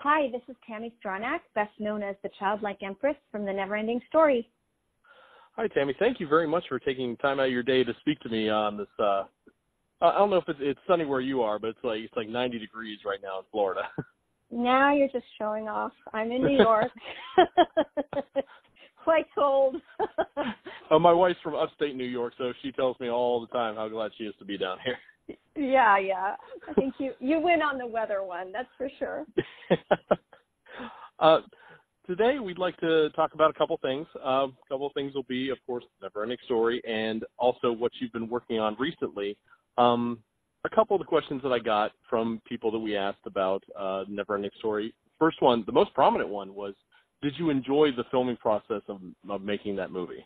Hi, this is Tami Stronach, best known as the Childlike Empress from The Neverending Story. Hi, Tami. Thank you very much for taking time out of your day to speak to me on this. Uh, I don't know if it's, it's sunny where you are, but it's like it's like 90 degrees right now in Florida. Now you're just showing off. I'm in New York. Quite cold. oh, my wife's from upstate New York, so she tells me all the time how glad she is to be down here. Yeah, yeah. I think you you win on the weather one. That's for sure. uh, today we'd like to talk about a couple things. Uh, a couple of things will be, of course, Never Ending Story, and also what you've been working on recently. Um, a couple of the questions that I got from people that we asked about uh, Never Ending Story. First one, the most prominent one was, did you enjoy the filming process of, of making that movie?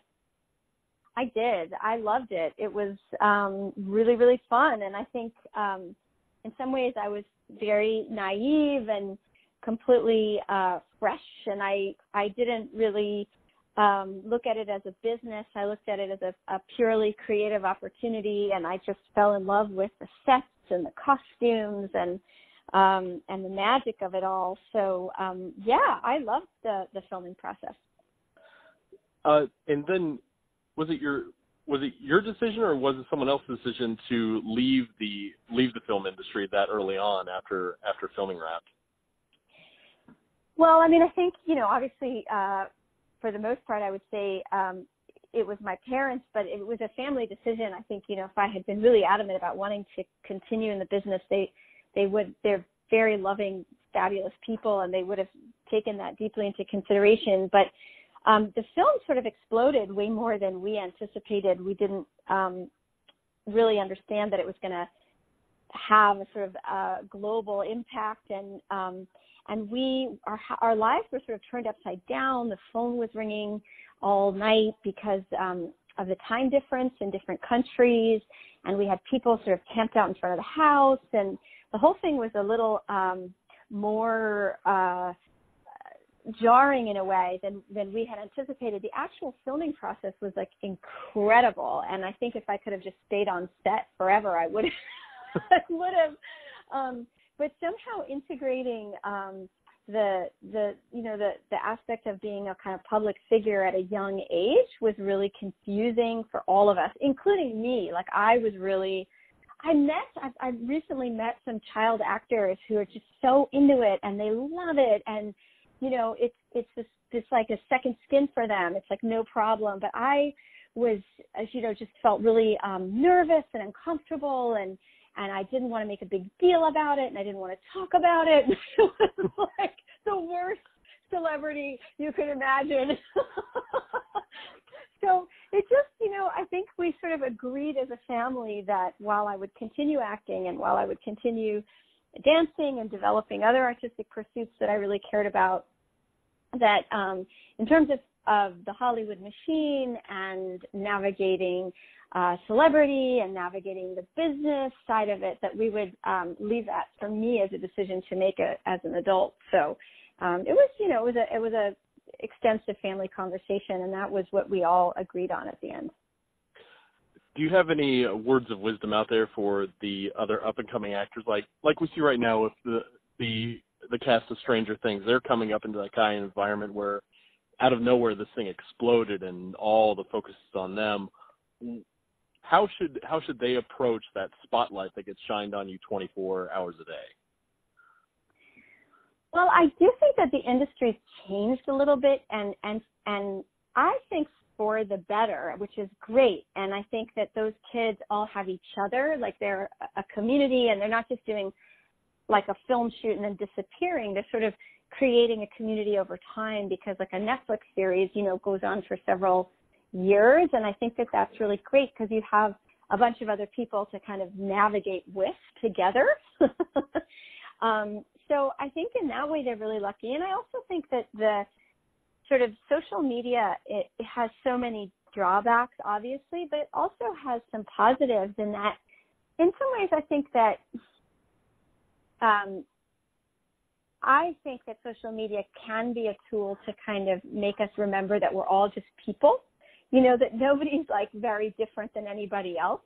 I did. I loved it. It was um, really, really fun, and I think um, in some ways I was very naive and completely uh, fresh, and I I didn't really um, look at it as a business. I looked at it as a, a purely creative opportunity, and I just fell in love with the sets and the costumes and um, and the magic of it all. So um, yeah, I loved the the filming process. Uh, and then, was it your was it your decision or was it someone else's decision to leave the leave the film industry that early on after after filming wrapped? Well, I mean, I think you know, obviously, uh, for the most part, I would say um, it was my parents, but it was a family decision. I think you know, if I had been really adamant about wanting to continue in the business, they they would. They're very loving, fabulous people, and they would have taken that deeply into consideration. But um, the film sort of exploded way more than we anticipated. We didn't um, really understand that it was going to have a sort of uh, global impact and um, and we our our lives were sort of turned upside down. The phone was ringing all night because um, of the time difference in different countries, and we had people sort of camped out in front of the house, and the whole thing was a little um, more uh, jarring in a way than than we had anticipated. The actual filming process was like incredible, and I think if I could have just stayed on set forever, I would I would have. Um, but somehow integrating um, the the you know the the aspect of being a kind of public figure at a young age was really confusing for all of us, including me. Like I was really I met I've, I've recently met some child actors who are just so into it and they love it and you know it's it's this it's like a second skin for them. It's like no problem. But I was as you know just felt really um nervous and uncomfortable and and I didn't want to make a big deal about it and I didn't want to talk about it. it was like the worst celebrity you could imagine. so it just, you know, I think we sort of agreed as a family that while I would continue acting and while I would continue dancing and developing other artistic pursuits that I really cared about, that um, in terms of, of the Hollywood machine and navigating uh, celebrity and navigating the business side of it that we would um, leave that for me as a decision to make it as an adult. So um, it was, you know, it was a it was a extensive family conversation, and that was what we all agreed on at the end. Do you have any words of wisdom out there for the other up and coming actors, like like we see right now with the the the cast of Stranger Things? They're coming up into that kind of environment where out of nowhere this thing exploded and all the focus is on them how should how should they approach that spotlight that gets shined on you 24 hours a day? Well, I do think that the industry's changed a little bit, and and and I think for the better, which is great. And I think that those kids all have each other, like they're a community, and they're not just doing like a film shoot and then disappearing. They're sort of creating a community over time because like a Netflix series, you know, goes on for several years. And I think that that's really great because you have a bunch of other people to kind of navigate with together. um, so I think in that way they're really lucky. And I also think that the sort of social media, it, it has so many drawbacks, obviously, but it also has some positives in that in some ways I think that um, I think that social media can be a tool to kind of make us remember that we're all just people you know that nobody's like very different than anybody else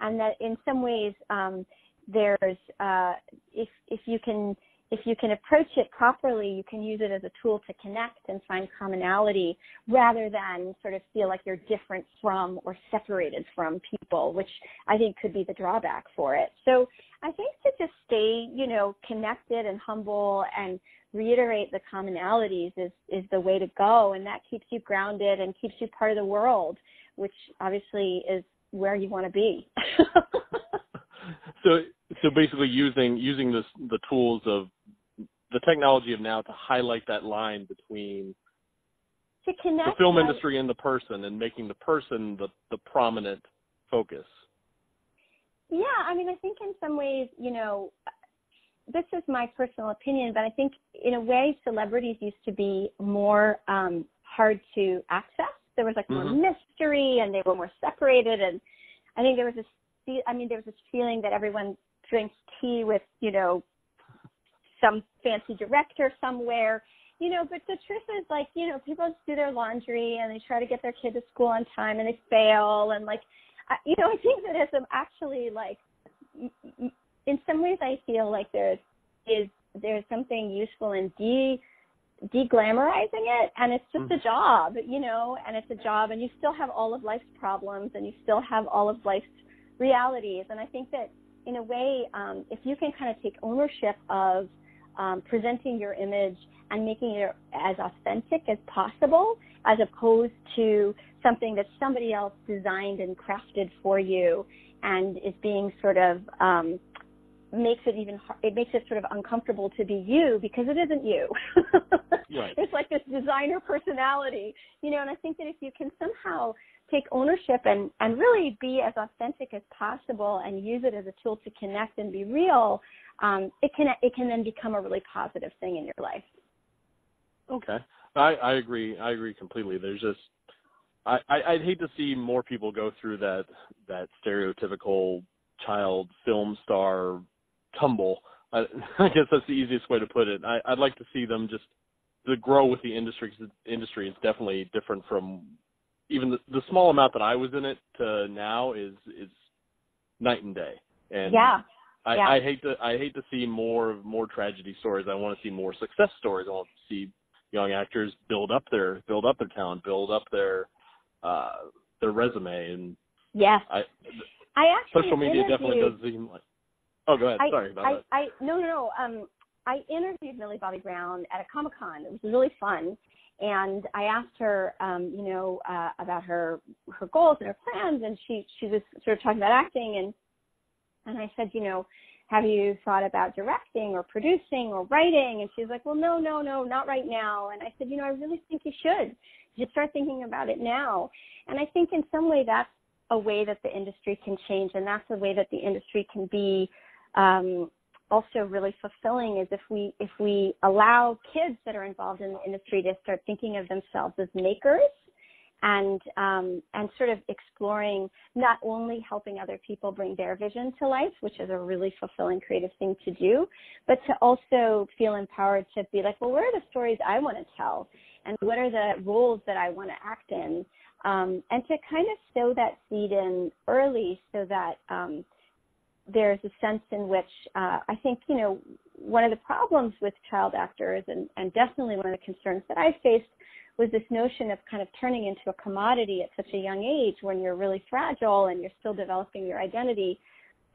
and that in some ways um there's uh if if you can if you can approach it properly, you can use it as a tool to connect and find commonality rather than sort of feel like you're different from or separated from people, which I think could be the drawback for it. So I think to just stay, you know, connected and humble and reiterate the commonalities is is the way to go and that keeps you grounded and keeps you part of the world, which obviously is where you want to be. so so basically using using this the tools of the technology of now to highlight that line between to connect the film industry and the person and making the person the the prominent focus. Yeah, I mean, I think in some ways, you know, this is my personal opinion, but I think in a way, celebrities used to be more um, hard to access. There was like more mm-hmm. mystery, and they were more separated. And I think there was this, I mean, there was this feeling that everyone drinks tea with, you know, some fancy director somewhere, you know, but the truth is like, you know, people just do their laundry and they try to get their kid to school on time and they fail and like, I, you know, I think that as I'm actually like, in some ways I feel like there's, is, there's something useful in de, deglamorizing it and it's just a mm. job, you know, and it's a job and you still have all of life's problems and you still have all of life's realities. And I think that in a way, um, if you can kind of take ownership of um, presenting your image and making it as authentic as possible, as opposed to something that somebody else designed and crafted for you and is being sort of um, makes it even it makes it sort of uncomfortable to be you because it isn't you. right. It's like this designer personality, you know. And I think that if you can somehow take ownership and and really be as authentic as possible and use it as a tool to connect and be real, um, it can it can then become a really positive thing in your life. Okay, I I agree. I agree completely. There's just I, I I'd hate to see more people go through that that stereotypical child film star tumble. I, I guess that's the easiest way to put it. I, I'd like to see them just to grow with the industry. Cause the industry is definitely different from even the, the small amount that I was in it to now is is night and day. And yeah, I, yeah. I hate to I hate to see more more tragedy stories. I want to see more success stories. I want to see young actors build up their build up their talent, build up their uh their resume and yes. I I actually social media definitely does seem like Oh, go ahead. I, Sorry about I, that. I no no no um I interviewed Millie Bobby Brown at a Comic Con. It was really fun. And I asked her, um, you know, uh, about her her goals and her plans, and she she was sort of talking about acting, and and I said, you know, have you thought about directing or producing or writing? And she's like, well, no, no, no, not right now. And I said, you know, I really think you should. Should start thinking about it now. And I think in some way that's a way that the industry can change, and that's a way that the industry can be um, also really fulfilling. Is if we if we allow kids that are involved in the industry to start thinking of themselves as makers and um, and sort of exploring not only helping other people bring their vision to life, which is a really fulfilling creative thing to do, but to also feel empowered to be like, well, what are the stories I want to tell, and what are the roles that I want to act in, um, and to kind of sow that seed in early so that um, there's a sense in which uh, I think you know one of the problems with child actors, and, and definitely one of the concerns that I faced was this notion of kind of turning into a commodity at such a young age when you're really fragile and you're still developing your identity.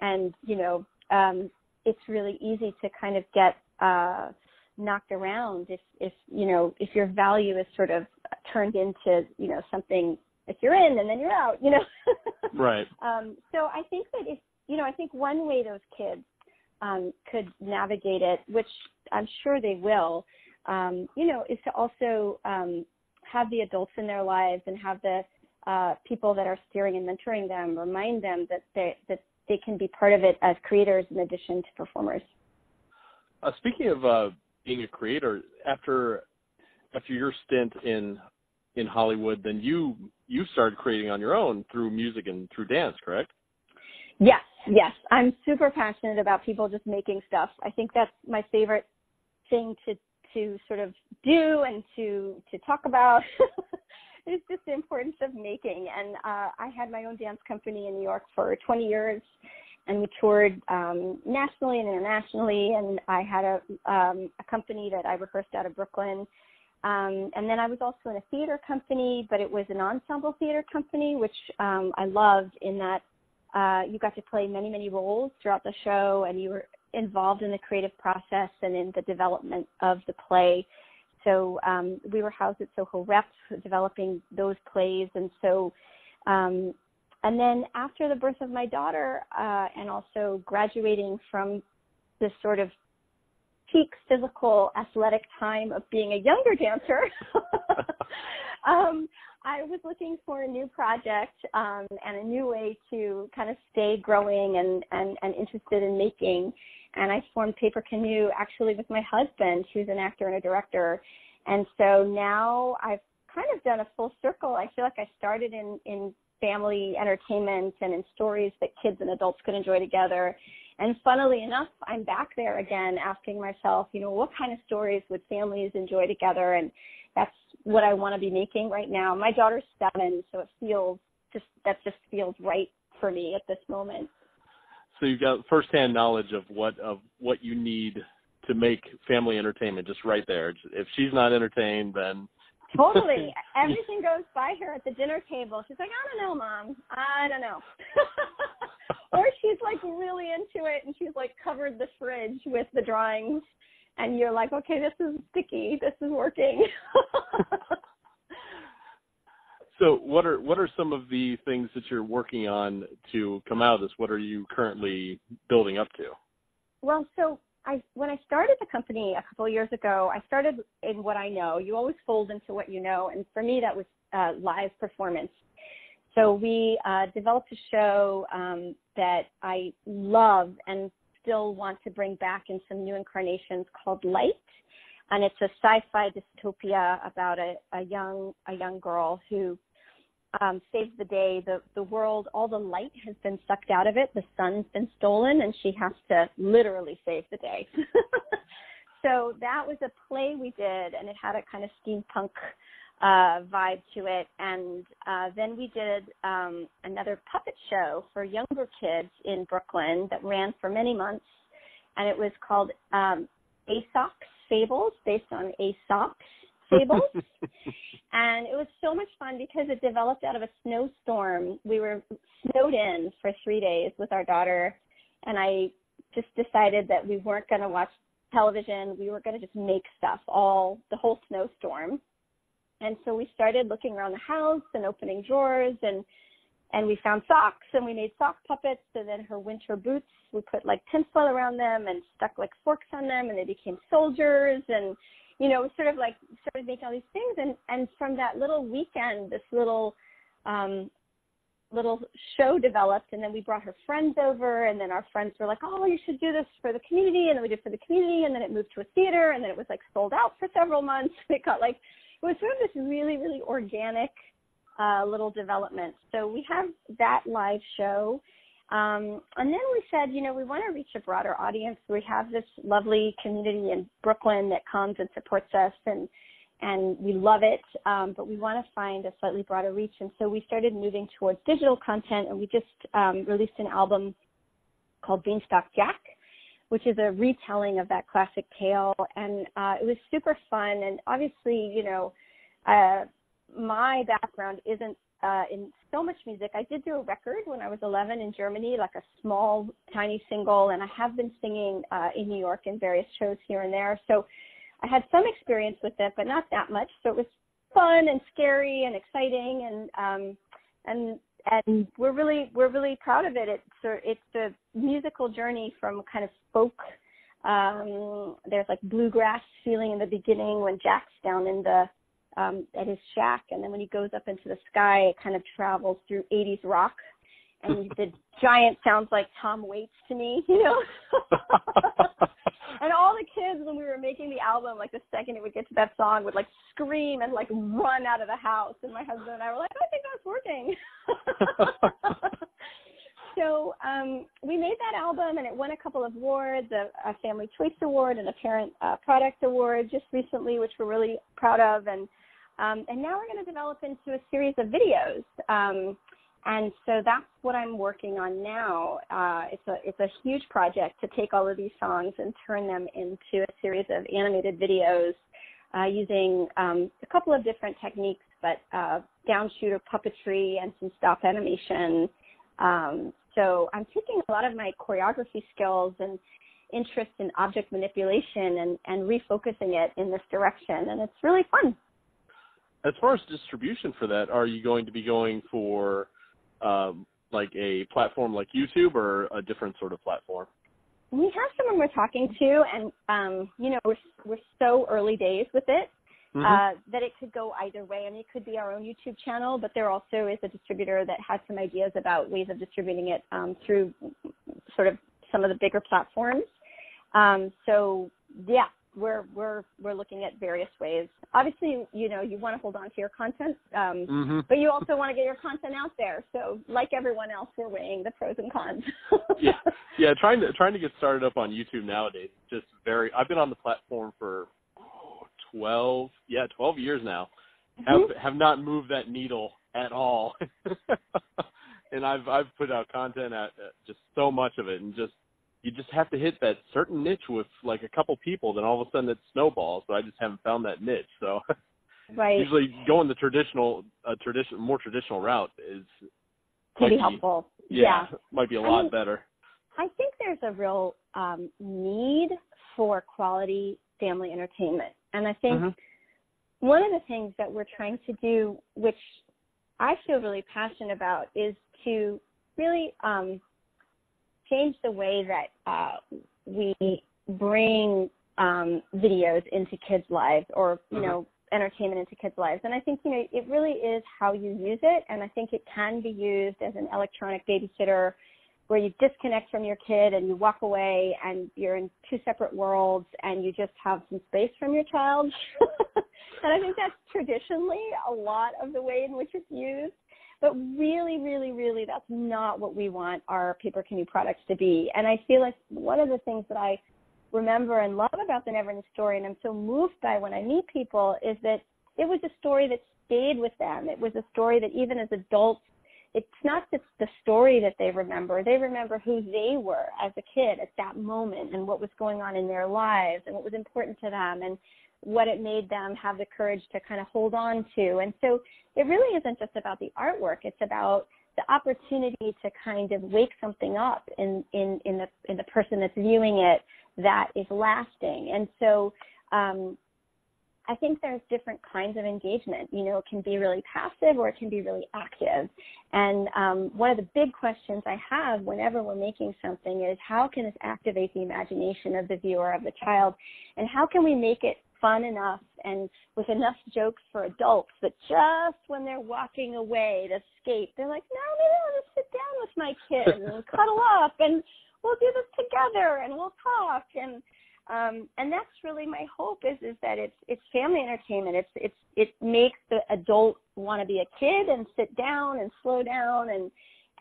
And you know um it's really easy to kind of get uh knocked around if if you know if your value is sort of turned into you know something if you're in and then you're out you know? Right. Um so i think that if you know i think one way those kids um could navigate it which i'm sure they will um, you know, is to also um, have the adults in their lives and have the uh, people that are steering and mentoring them remind them that they that they can be part of it as creators in addition to performers. Uh, speaking of uh, being a creator, after after your stint in in Hollywood, then you you started creating on your own through music and through dance, correct? Yes, yes. I'm super passionate about people just making stuff. I think that's my favorite thing to to sort of do and to to talk about is just the importance of making. And uh, I had my own dance company in New York for 20 years, and we toured um, nationally and internationally. And I had a um, a company that I rehearsed out of Brooklyn. Um, and then I was also in a theater company, but it was an ensemble theater company, which um, I loved in that uh, you got to play many, many roles throughout the show, and you were involved in the creative process and in the development of the play. So um, we were housed at Soho Rep, developing those plays, and so um, and then after the birth of my daughter, uh, and also graduating from this sort of peak physical athletic time of being a younger dancer, um, I was looking for a new project um, and a new way to kind of stay growing and, and, and interested in making. And I formed Paper Canoe actually with my husband, who's an actor and a director. And so now I've kind of done a full circle. I feel like I started in, in family entertainment and in stories that kids and adults could enjoy together. And funnily enough, I'm back there again asking myself, you know, what kind of stories would families enjoy together? And that's what I want to be making right now. My daughter's seven, so it feels just, that just feels right for me at this moment. So you've got firsthand knowledge of what, of what you need to make family entertainment just right there. If she's not entertained, then Totally. Everything goes by her at the dinner table. She's like, I don't know, mom. I don't know. or she's like really into it and she's like covered the fridge with the drawings and you're like, okay, this is sticky. This is working. so what are what are some of the things that you're working on to come out of this? What are you currently building up to? Well, so I when I started the company a couple of years ago, I started in what I know. You always fold into what you know, and for me, that was uh, live performance. So we uh, developed a show um, that I love and still want to bring back in some new incarnations called Light, and it's a sci-fi dystopia about a, a young a young girl who um, saves the day. The the world, all the light has been sucked out of it. The sun's been stolen, and she has to literally save the day. so that was a play we did, and it had a kind of steampunk uh, vibe to it. And uh, then we did um, another puppet show for younger kids in Brooklyn that ran for many months, and it was called um, Aesop's Fables, based on Aesop's Fables. and it was so much fun because it developed out of a snowstorm. We were snowed in for three days with our daughter, and I just decided that we weren't going to watch television. We were going to just make stuff all the whole snowstorm. And so we started looking around the house and opening drawers and and we found socks and we made sock puppets. And then her winter boots we put like tinsel around them and stuck like forks on them and they became soldiers. And you know, sort of like started making all these things, and and from that little weekend, this little um, little show developed, and then we brought her friends over, and then our friends were like, oh, you should do this for the community, and then we did for the community, and then it moved to a theater, and then it was like sold out for several months. It got like it was sort of this really really organic uh, little development. So we have that live show. Um, and then we said, you know, we want to reach a broader audience. We have this lovely community in Brooklyn that comes and supports us, and and we love it. Um, but we want to find a slightly broader reach, and so we started moving towards digital content. And we just um, released an album called Beanstalk Jack, which is a retelling of that classic tale, and uh, it was super fun. And obviously, you know, uh, my background isn't uh, in so much music. I did do a record when I was 11 in Germany, like a small, tiny single, and I have been singing uh, in New York in various shows here and there. So I had some experience with it, but not that much. So it was fun and scary and exciting, and um, and and we're really we're really proud of it. It's it's a musical journey from kind of folk. Um, there's like bluegrass feeling in the beginning when Jack's down in the um, at his shack, and then when he goes up into the sky, it kind of travels through 80s rock, and the giant sounds like Tom Waits to me, you know. and all the kids when we were making the album, like the second it would get to that song, would like scream and like run out of the house, and my husband and I were like, I think that's working. so um, we made that album, and it won a couple of awards, a, a Family Choice Award and a Parent uh, Product Award just recently, which we're really proud of, and um, and now we're going to develop into a series of videos. Um, And so that's what I'm working on now. Uh, it's a it's a huge project to take all of these songs and turn them into a series of animated videos uh, using um, a couple of different techniques, but uh, down shooter puppetry and some stop animation. Um, so I'm taking a lot of my choreography skills and interest in object manipulation and, and refocusing it in this direction, and it's really fun. As far as distribution for that, are you going to be going for um, like a platform like YouTube or a different sort of platform? We have someone we're talking to, and um, you know we're we're so early days with it mm-hmm. uh, that it could go either way. I mean, it could be our own YouTube channel, but there also is a distributor that has some ideas about ways of distributing it um, through sort of some of the bigger platforms. Um, so yeah, we're we're we're looking at various ways. Obviously, you know, you want to hold on to your content, um, mm-hmm. but you also want to get your content out there. So, like everyone else, we're weighing the pros and cons. yeah, yeah. Trying to trying to get started up on YouTube nowadays, just very. I've been on the platform for oh, twelve, yeah, twelve years now. Mm-hmm. Have have not moved that needle at all. and I've I've put out content at, at just so much of it, and just you just have to hit that certain niche with like a couple people, then all of a sudden it snowballs. So I just haven't found that niche. So right. usually going the traditional, a tradition, more traditional route is can be helpful. Yeah, yeah, might be a lot I mean, better. I think there's a real um, need for quality family entertainment, and I think mm-hmm. one of the things that we're trying to do, which I feel really passionate about, is to really um, change the way that uh, we bring um, videos into kids' lives or, you mm-hmm. know, entertainment into kids' lives. And I think, you know, it really is how you use it. And I think it can be used as an electronic babysitter where you disconnect from your kid and you walk away and you're in two separate worlds and you just have some space from your child. and I think that's traditionally a lot of the way in which it's used. But really, really, really, that's not what we want our paper canoe products to be. And I feel like one of the things that I remember and love about the Neverending Story, and I'm so moved by when I meet people, is that it was a story that stayed with them. It was a story that even as adults, it's not just the story that they remember. They remember who they were as a kid at that moment and what was going on in their lives and what was important to them. And what it made them have the courage to kind of hold on to. And so it really isn't just about the artwork, it's about the opportunity to kind of wake something up in, in, in the in the person that's viewing it that is lasting. And so um, I think there's different kinds of engagement. You know, it can be really passive or it can be really active. And um, one of the big questions I have whenever we're making something is how can this activate the imagination of the viewer, of the child, and how can we make it fun enough and with enough jokes for adults that just when they're walking away to escape, they're like, no, maybe I'll just sit down with my kid and cuddle up and we'll do this together and we'll talk. And um and that's really my hope is is that it's it's family entertainment. It's it's it makes the adult want to be a kid and sit down and slow down and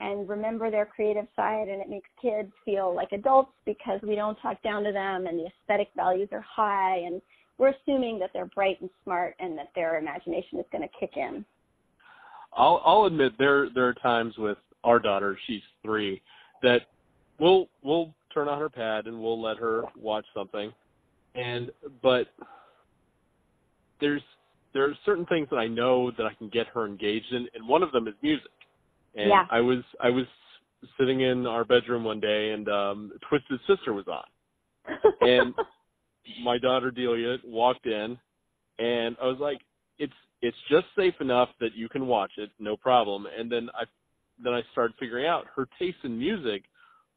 and remember their creative side and it makes kids feel like adults because we don't talk down to them and the aesthetic values are high and we're assuming that they're bright and smart and that their imagination is going to kick in. I'll I'll admit there there are times with our daughter, she's three, that we'll we'll turn on her pad and we'll let her watch something, and but there's there are certain things that I know that I can get her engaged in, and one of them is music. And yeah. I was I was sitting in our bedroom one day, and um Twisted Sister was on, and my daughter Delia walked in, and I was like, "It's it's just safe enough that you can watch it, no problem." And then I then I started figuring out her tastes in music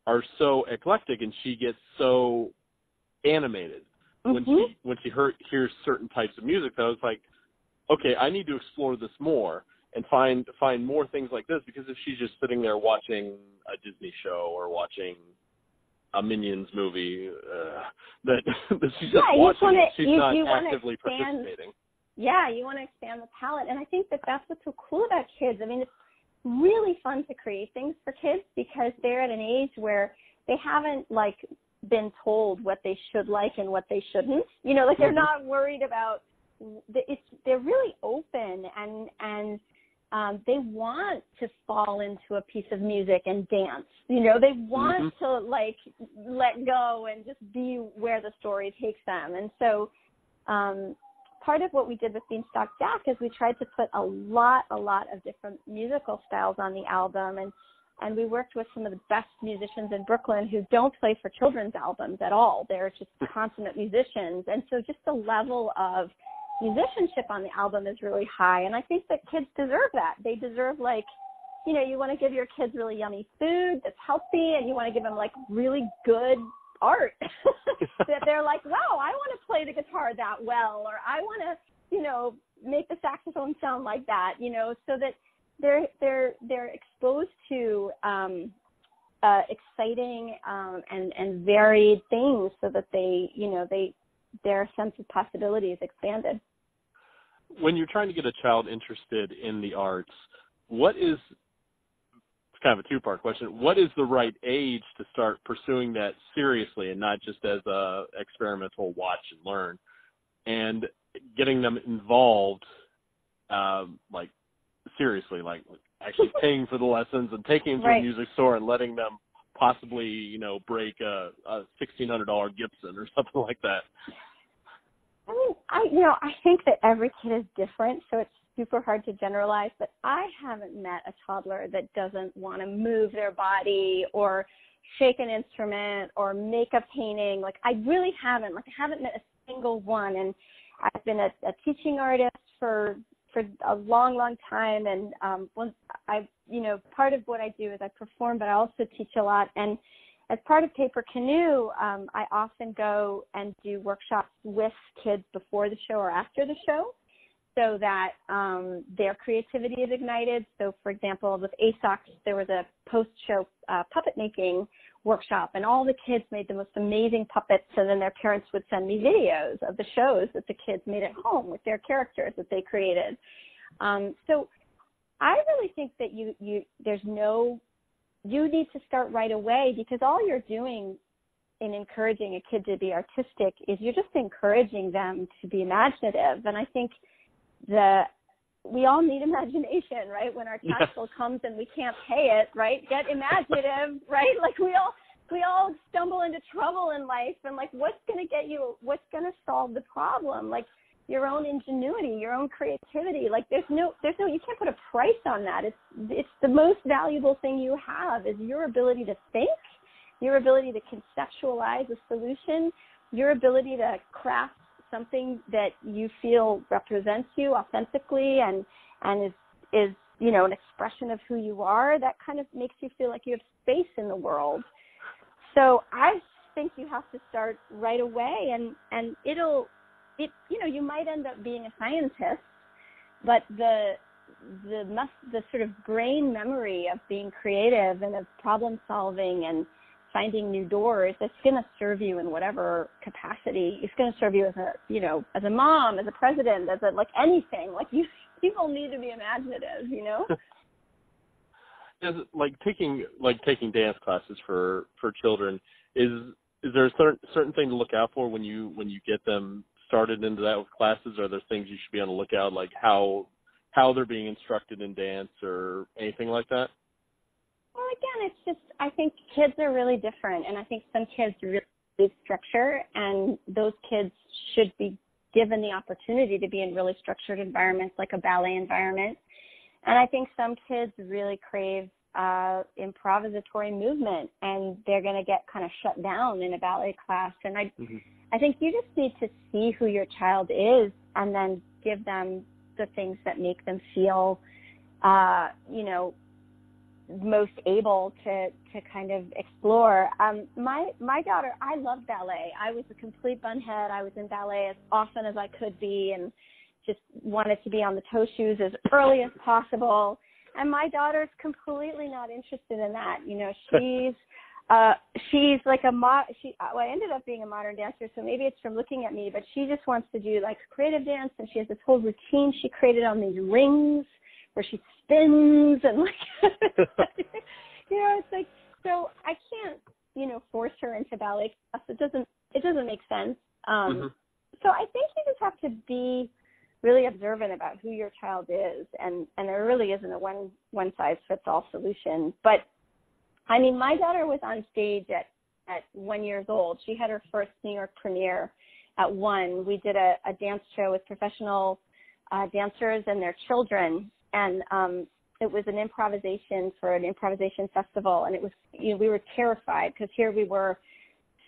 are so eclectic, and she gets so animated mm-hmm. when she when she hear, hears certain types of music. That I was like, "Okay, I need to explore this more." and find find more things like this because if she's just sitting there watching a Disney show or watching a Minions movie uh, that, that she's yeah, just watching. Wanna, she's you, not you actively expand, participating. Yeah, you want to expand the palette, and I think that that's what's so cool about kids. I mean, it's really fun to create things for kids because they're at an age where they haven't like been told what they should like and what they shouldn't. You know, like they're mm-hmm. not worried about. It's they're really open and and um, they want to fall into a piece of music and dance. You know, they want mm-hmm. to like let go and just be where the story takes them. And so, um, part of what we did with Beanstalk Jack is we tried to put a lot, a lot of different musical styles on the album, and and we worked with some of the best musicians in Brooklyn who don't play for children's albums at all. They're just consummate musicians, and so just the level of musicianship on the album is really high and i think that kids deserve that they deserve like you know you want to give your kids really yummy food that's healthy and you want to give them like really good art that they're like wow i want to play the guitar that well or i want to you know make the saxophone sound like that you know so that they're they're they're exposed to um uh exciting um and and varied things so that they you know they their sense of possibility is expanded. When you're trying to get a child interested in the arts, what is it's kind of a two part question. What is the right age to start pursuing that seriously and not just as a experimental watch and learn? And getting them involved um like seriously, like actually paying for the lessons and taking them to right. a music store and letting them possibly, you know, break a, a sixteen hundred dollar Gibson or something like that? I mean, I you know, I think that every kid is different, so it's super hard to generalize, but I haven't met a toddler that doesn't want to move their body or shake an instrument or make a painting. Like I really haven't. Like I haven't met a single one and I've been a, a teaching artist for for a long, long time. And um, once I, you know, part of what I do is I perform, but I also teach a lot. And as part of Paper Canoe, um, I often go and do workshops with kids before the show or after the show so that um, their creativity is ignited. So, for example, with ASOX, there was a post show uh, puppet making workshop, and all the kids made the most amazing puppets, and then their parents would send me videos of the shows that the kids made at home with their characters that they created. Um, so, I really think that you you there's no you need to start right away because all you're doing in encouraging a kid to be artistic is you're just encouraging them to be imaginative, and I think the we all need imagination, right? When our tax bill comes and we can't pay it, right? Get imaginative, right? Like we all we all stumble into trouble in life and like what's going to get you what's going to solve the problem? Like your own ingenuity, your own creativity. Like there's no there's no you can't put a price on that. It's it's the most valuable thing you have is your ability to think, your ability to conceptualize a solution, your ability to craft something that you feel represents you authentically and and is is you know an expression of who you are that kind of makes you feel like you have space in the world so i think you have to start right away and and it'll it you know you might end up being a scientist but the the must the sort of brain memory of being creative and of problem solving and finding new doors that's going to serve you in whatever capacity. It's going to serve you as a you know as a mom as a president as a like anything. Like you people need to be imaginative you know? Is like taking like taking dance classes for for children is is there a certain certain thing to look out for when you when you get them started into that with classes are there things you should be on the lookout like how how they're being instructed in dance or anything like that well, again, it's just I think kids are really different, and I think some kids really need structure, and those kids should be given the opportunity to be in really structured environments like a ballet environment. And I think some kids really crave uh, improvisatory movement, and they're going to get kind of shut down in a ballet class. And I, mm-hmm. I think you just need to see who your child is, and then give them the things that make them feel, uh, you know, most able to to kind of explore. Um, my my daughter, I love ballet. I was a complete bunhead. I was in ballet as often as I could be, and just wanted to be on the toe shoes as early as possible. And my daughter's completely not interested in that. You know, she's uh she's like a mo she well, I ended up being a modern dancer so maybe it's from looking at me but she just wants to do like creative dance and she has this whole routine she created on these rings where she spins and like you know it's like so i can't you know force her into ballet class it doesn't it doesn't make sense um mm-hmm. so i think you just have to be really observant about who your child is and and there really isn't a one one size fits all solution. But i mean my daughter was on stage at at one years old. She had her first new york premiere at one. We did a, a dance show with professional uh, dancers and their children and um it was an improvisation for an improvisation festival and it was you know we were terrified because here we were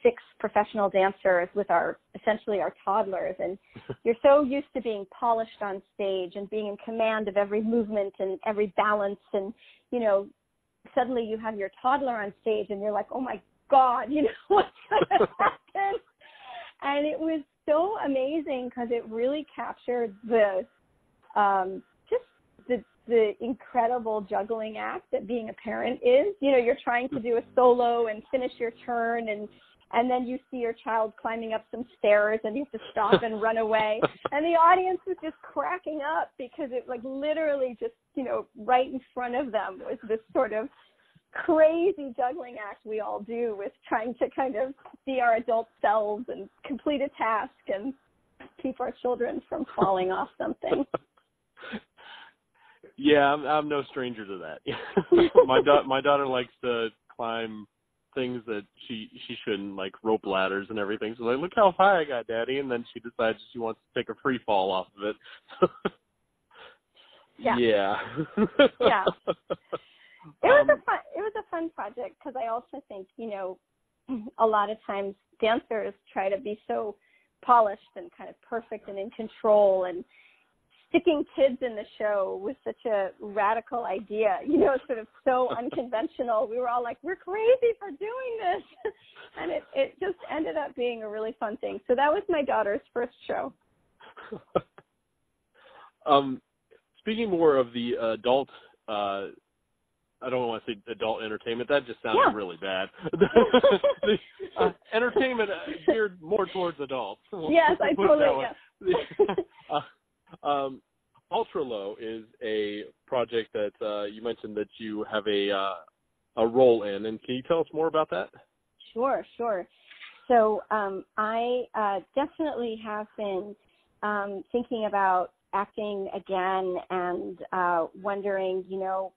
six professional dancers with our essentially our toddlers and you're so used to being polished on stage and being in command of every movement and every balance and you know suddenly you have your toddler on stage and you're like oh my god you know what's going to happen? And it was so amazing because it really captured the um just the the incredible juggling act that being a parent is. You know you're trying to do a solo and finish your turn and and then you see your child climbing up some stairs and you have to stop and run away. And the audience was just cracking up because it like literally just you know right in front of them was this sort of crazy juggling act we all do with trying to kind of be our adult selves and complete a task and keep our children from falling off something. Yeah i'm i'm no stranger to that. My da- my daughter likes to climb things that she she shouldn't, like rope ladders and everything. So like, look how high I got, Daddy, and then she decides she wants to take a free fall off of it. yeah. Yeah. yeah. It was um, a fun it was a fun project because I also think you know a lot of times dancers try to be so polished and kind of perfect and in control and sticking kids in the show was such a radical idea, you know, sort of so unconventional. We were all like, we're crazy for doing this. and it, it just ended up being a really fun thing. So that was my daughter's first show. um, speaking more of the adult, uh, I don't want to say adult entertainment. That just sounds yeah. really bad. uh, entertainment geared more towards adults. Yes, I totally get. uh, um, Ultra Low is a project that uh, you mentioned that you have a uh, a role in, and can you tell us more about that? Sure, sure. So um, I uh, definitely have been um, thinking about acting again and uh, wondering, you know,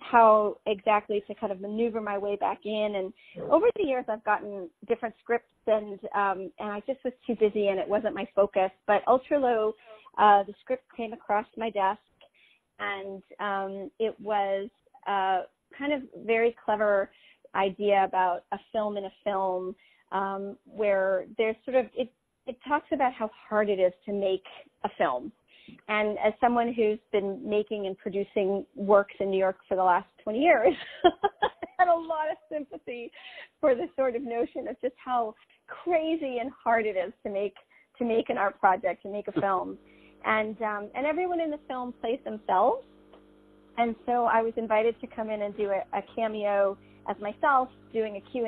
how exactly to kind of maneuver my way back in. And over the years, I've gotten different scripts, and um, and I just was too busy, and it wasn't my focus. But Ultra Low uh, the script came across my desk, and um, it was a kind of very clever idea about a film in a film, um, where there's sort of it. It talks about how hard it is to make a film, and as someone who's been making and producing works in New York for the last 20 years, I had a lot of sympathy for the sort of notion of just how crazy and hard it is to make to make an art project, to make a film and um, and everyone in the film plays themselves. And so I was invited to come in and do a, a cameo as myself, doing a Q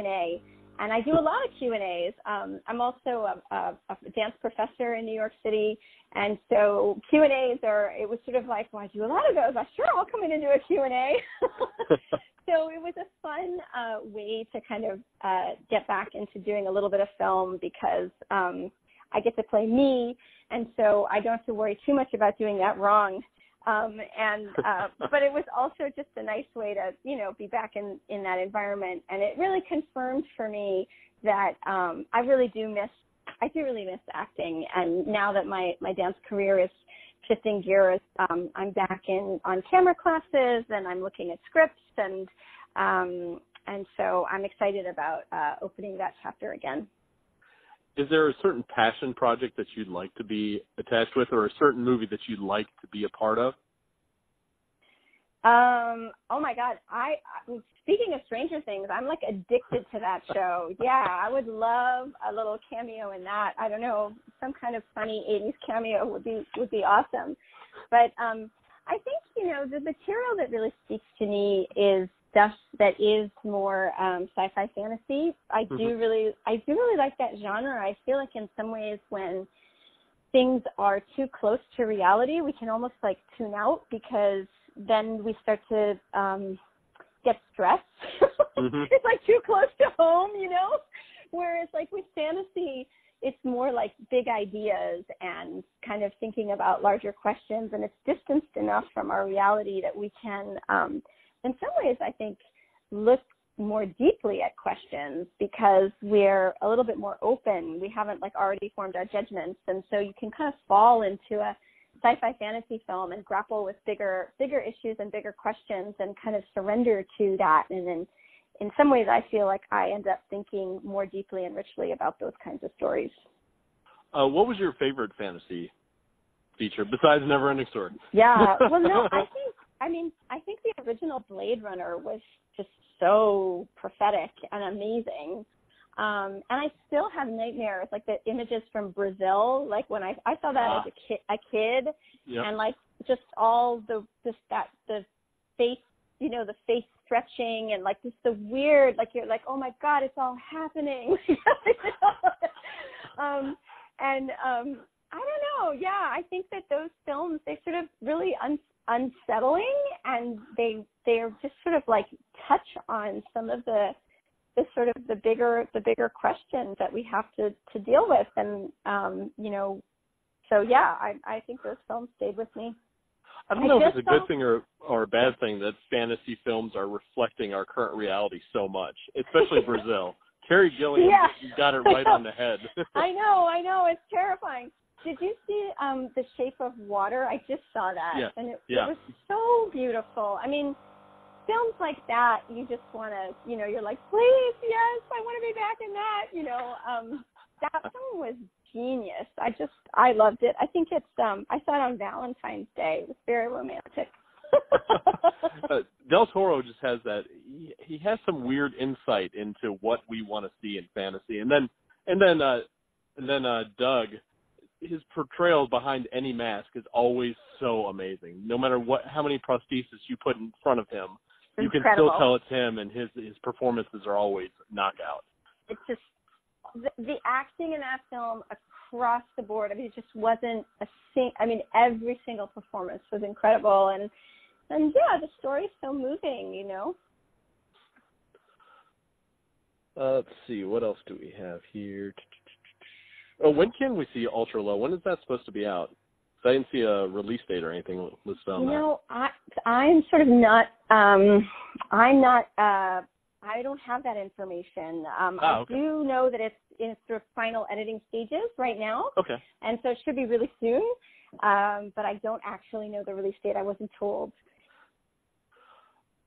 and I do a lot of Q and A's. Um, I'm also a, a, a dance professor in New York City, and so Q and A's are. It was sort of like, well, I do a lot of those. I sure I'll come in and do a Q and A. so it was a fun uh, way to kind of uh, get back into doing a little bit of film because um, I get to play me, and so I don't have to worry too much about doing that wrong. Um, and uh, but it was also just a nice way to you know be back in in that environment, and it really confirmed for me that um, I really do miss I do really miss acting, and now that my my dance career is shifting gears, um, I'm back in on camera classes, and I'm looking at scripts, and um, and so I'm excited about uh, opening that chapter again is there a certain passion project that you'd like to be attached with or a certain movie that you'd like to be a part of? Um oh my god i speaking of stranger things i'm like addicted to that show. Yeah i would love a little cameo in that. I don't know some kind of funny 80s cameo would be would be awesome. But um i think you know the material that really speaks to me is stuff that is more um, sci-fi fantasy. I mm-hmm. do really, I do really like that genre. I feel like in some ways when things are too close to reality, we can almost like tune out because then we start to um, get stressed. Mm-hmm. it's like too close to home, you know. Whereas like with fantasy, it's more like big ideas and kind of thinking about larger questions, and it's distanced enough from our reality that we can, um, in some ways, I think, look more deeply at questions because we're a little bit more open. We haven't like already formed our judgments, and so you can kind of fall into a sci-fi fantasy film and grapple with bigger bigger issues and bigger questions and kind of surrender to that and then in some ways I feel like I end up thinking more deeply and richly about those kinds of stories. Uh, what was your favorite fantasy feature besides Neverending Story? Yeah, well, no, I think I mean I think the original Blade Runner was just so prophetic and amazing. Um, and I still have nightmares, like the images from Brazil, like when I I saw that ah. as a kid, a kid, yep. and like just all the just that the face, you know, the face stretching and like just the weird, like you're like, oh my god, it's all happening. um, and um, I don't know. Yeah, I think that those films they sort of really un- unsettling, and they they're just sort of like touch on some of the the sort of the bigger the bigger questions that we have to to deal with, and um, you know, so yeah, I I think those films stayed with me. I don't know if it's a good thing or or a bad thing that fantasy films are reflecting our current reality so much, especially Brazil. Terry Gilliam yeah. got it right on the head. I know, I know, it's terrifying. Did you see um The Shape of Water? I just saw that, yeah. and it, yeah. it was so beautiful. I mean, films like that, you just want to, you know, you're like, please, yes, I want to be back in that. You know, um, that film was genius. I just I loved it. I think it's um I saw it on Valentine's Day. It was very romantic. uh, Del Toro just has that. He, he has some weird insight into what we want to see in fantasy, and then and then uh and then uh Doug, his portrayal behind any mask is always so amazing. No matter what, how many prostheses you put in front of him, you can still tell it's him, and his his performances are always knockout. It's just the, the acting in that film across the board. I mean, it just wasn't a sing. I mean, every single performance was incredible, and and yeah, the story's so moving. You know. Uh, let's see, what else do we have here? Oh, when can we see Ultra Low? When is that supposed to be out? I didn't see a release date or anything listed on you that. Know, I I'm sort of not. um I'm not. uh I don't have that information. Um, ah, okay. I do know that it's in its sort of final editing stages right now. Okay. And so it should be really soon. Um, but I don't actually know the release date. I wasn't told.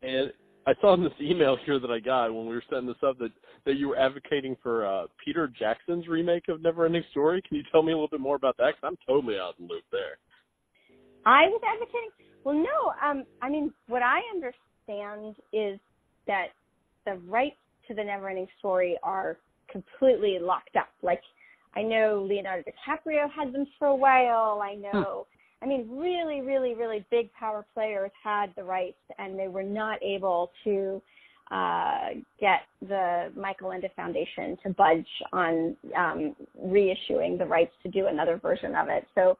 And I saw in this email here that I got when we were setting this up that, that you were advocating for uh, Peter Jackson's remake of Neverending Story. Can you tell me a little bit more about that? Because I'm totally out of the loop there. I was advocating. Well, no. Um, I mean, what I understand is that the rights to the Neverending Story are completely locked up. Like I know Leonardo DiCaprio had them for a while. I hmm. know. I mean, really, really, really big power players had the rights, and they were not able to uh, get the Michael Ende Foundation to budge on um, reissuing the rights to do another version of it. So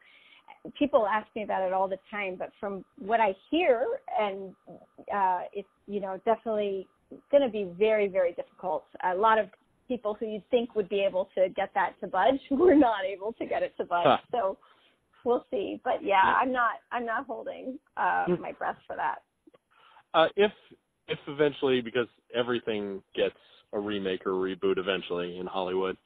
people ask me about it all the time, but from what I hear, and uh, it's you know definitely going to be very, very difficult. A lot of people who you'd think would be able to get that to budge were not able to get it to budge. Huh. So we'll see. But yeah, I'm not I'm not holding uh, hmm. my breath for that. Uh, if if eventually, because everything gets a remake or a reboot eventually in Hollywood,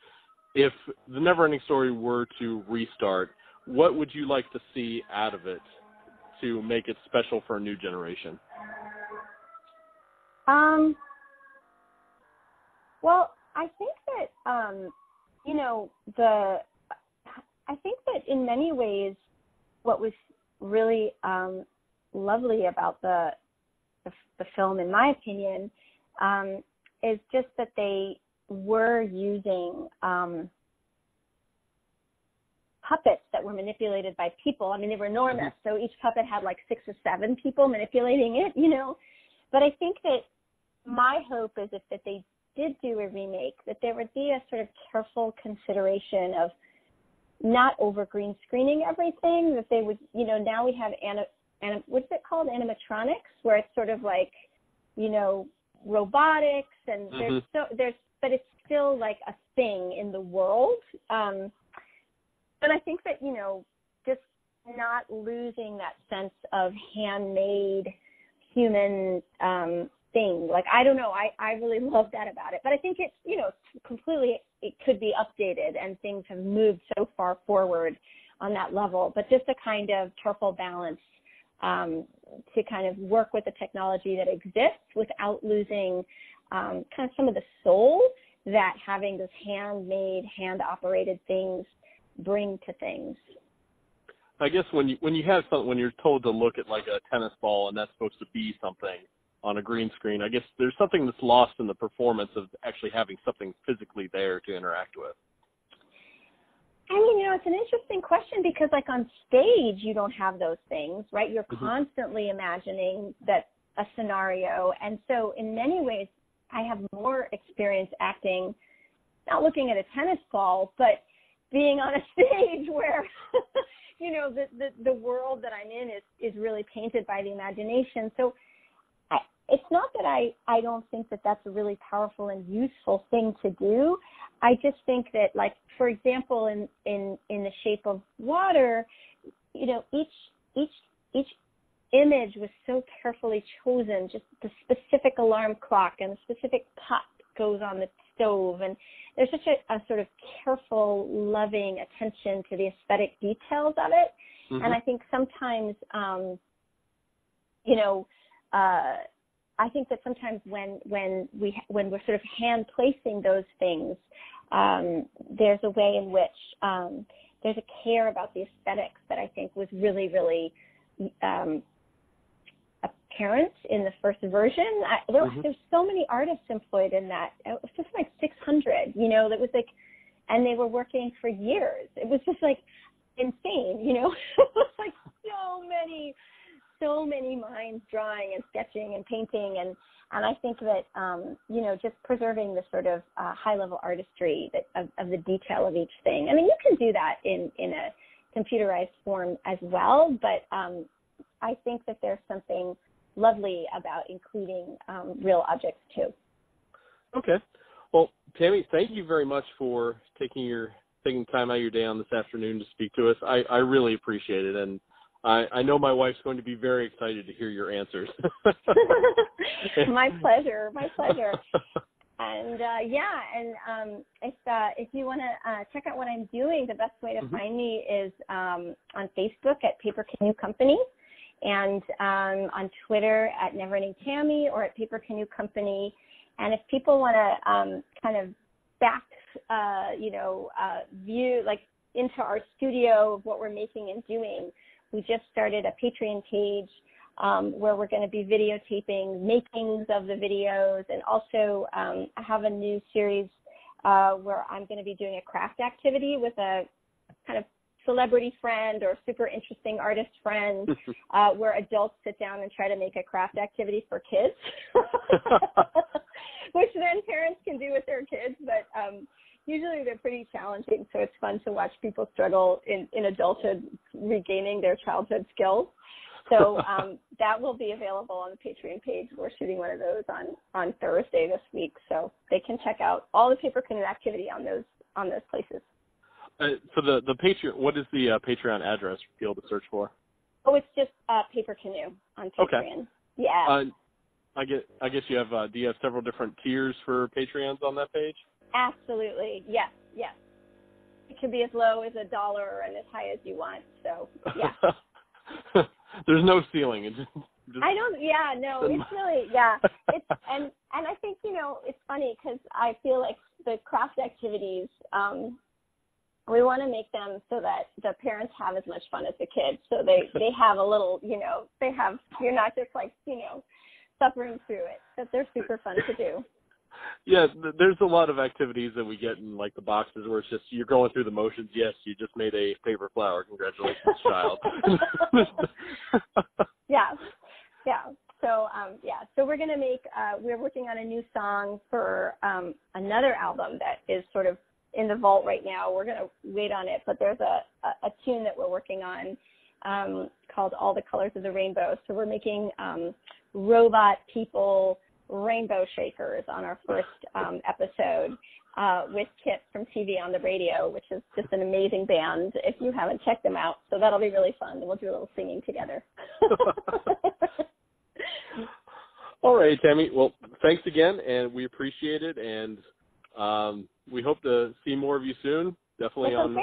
if the Neverending Story were to restart, what would you like to see out of it to make it special for a new generation? Um. Well, I think that um, you know the. I think that in many ways, what was really um, lovely about the, the, the film, in my opinion, um, is just that they were using um, puppets that were manipulated by people. I mean, they were enormous, mm-hmm. so each puppet had like six or seven people manipulating it, you know. But I think that my hope is if that they did do a remake, that there would be a sort of careful consideration of not over green screening everything. That they would, you know, now we have ana, ana what's it called, animatronics, where it's sort of like, you know, robotics, and mm-hmm. there's so there's but it's still like a thing in the world. Um, and I think that you know, just not losing that sense of handmade human um, thing. Like I don't know, I I really love that about it. But I think it's you know completely it could be updated and things have moved so far forward on that level. But just a kind of careful balance um, to kind of work with the technology that exists without losing um, kind of some of the soul that having those handmade, hand operated things bring to things. I guess when you when you have something when you're told to look at like a tennis ball and that's supposed to be something on a green screen, I guess there's something that's lost in the performance of actually having something physically there to interact with. I mean, you know, it's an interesting question because, like, on stage, you don't have those things, right? You're mm-hmm. constantly imagining that a scenario. And so, in many ways, I have more experience acting, not looking at a tennis ball, but being on a stage where, you know, the, the, the world that I'm in is, is really painted by the imagination. So, it's not that I, I don't think that that's a really powerful and useful thing to do. I just think that, like, for example, in in in the shape of water, you know, each each each image was so carefully chosen. Just the specific alarm clock and the specific pot goes on the stove, and there's such a, a sort of careful, loving attention to the aesthetic details of it. Mm-hmm. And I think sometimes, um, you know. Uh, I think that sometimes when when we when we're sort of hand placing those things, um, there's a way in which um, there's a care about the aesthetics that I think was really really um, apparent in the first version. I, there, mm-hmm. There's so many artists employed in that. It was just like 600. You know, that was like, and they were working for years. It was just like insane. You know, it was like so many so many minds drawing and sketching and painting and and I think that um, you know just preserving the sort of uh, high level artistry that, of, of the detail of each thing. I mean, you can do that in in a computerized form as well, but um, I think that there's something lovely about including um, real objects too. Okay. Well, Tami, thank you very much for taking your taking time out of your day on this afternoon to speak to us. I, I really appreciate it, and I, I know my wife's going to be very excited to hear your answers. my pleasure, my pleasure. And uh, yeah, and um, if uh, if you want to uh, check out what I'm doing, the best way to mm-hmm. find me is um, on Facebook at Paper Canoe Company, and um, on Twitter at Never Ending Tami or at Paper Canoe Company. And if people want to um, kind of back, uh, you know, uh, view like into our studio of what we're making and doing we just started a Patreon page um, where we're going to be videotaping makings of the videos, and also um, I have a new series uh, where I'm going to be doing a craft activity with a kind of celebrity friend or super interesting artist friend, uh, where adults sit down and try to make a craft activity for kids, which then parents can do with their kids, but um, usually they're pretty challenging. So it's fun to watch people struggle in, in adulthood regaining their childhood skills. So um, that will be available on the Patreon page. We're shooting one of those on on Thursday this week, so they can check out all the paper canoe activity on those on those places. Uh, for the the Patreon, what is the uh, Patreon address for people to search for? Oh, it's just uh, paper canoe on Patreon. Okay. Yeah. Uh, I get. I guess you have. Uh, do you have several different tiers for Patreons on that page? Absolutely. Yes. Yes. It can be as low as a dollar and as high as you want. So yeah. There's no ceiling. It's just, just, I don't. Yeah. No. It's really. Yeah. It's and and I think you know it's funny because I feel like the craft activities. um we want to make them so that the parents have as much fun as the kids so they they have a little you know they have you're not just like you know suffering through it that they're super fun to do yeah, there's a lot of activities that we get in like the boxes where it's just you're going through the motions. Yes, you just made a paper flower. Congratulations, child. yeah, yeah. So um, yeah, so we're gonna make. Uh, we're working on a new song for um, another album that is sort of in the vault right now. We're gonna wait on it, but there's a a, a tune that we're working on um, called "All the Colors of the Rainbow." So we're making um, robot people Rainbow Shakers on our first um, episode uh, with Kyp from TV on the Radio, which is just an amazing band. If you haven't checked them out, so that'll be really fun. We'll do a little singing together. All right, Tami. Well, thanks again, and we appreciate it, and um, we hope to see more of you soon. Definitely on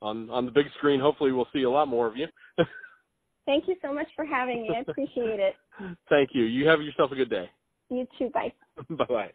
on on the big screen. Hopefully, we'll see a lot more of you. Thank you so much for having me. I appreciate it. Thank you. You have yourself a good day. You too. Bye. bye bye.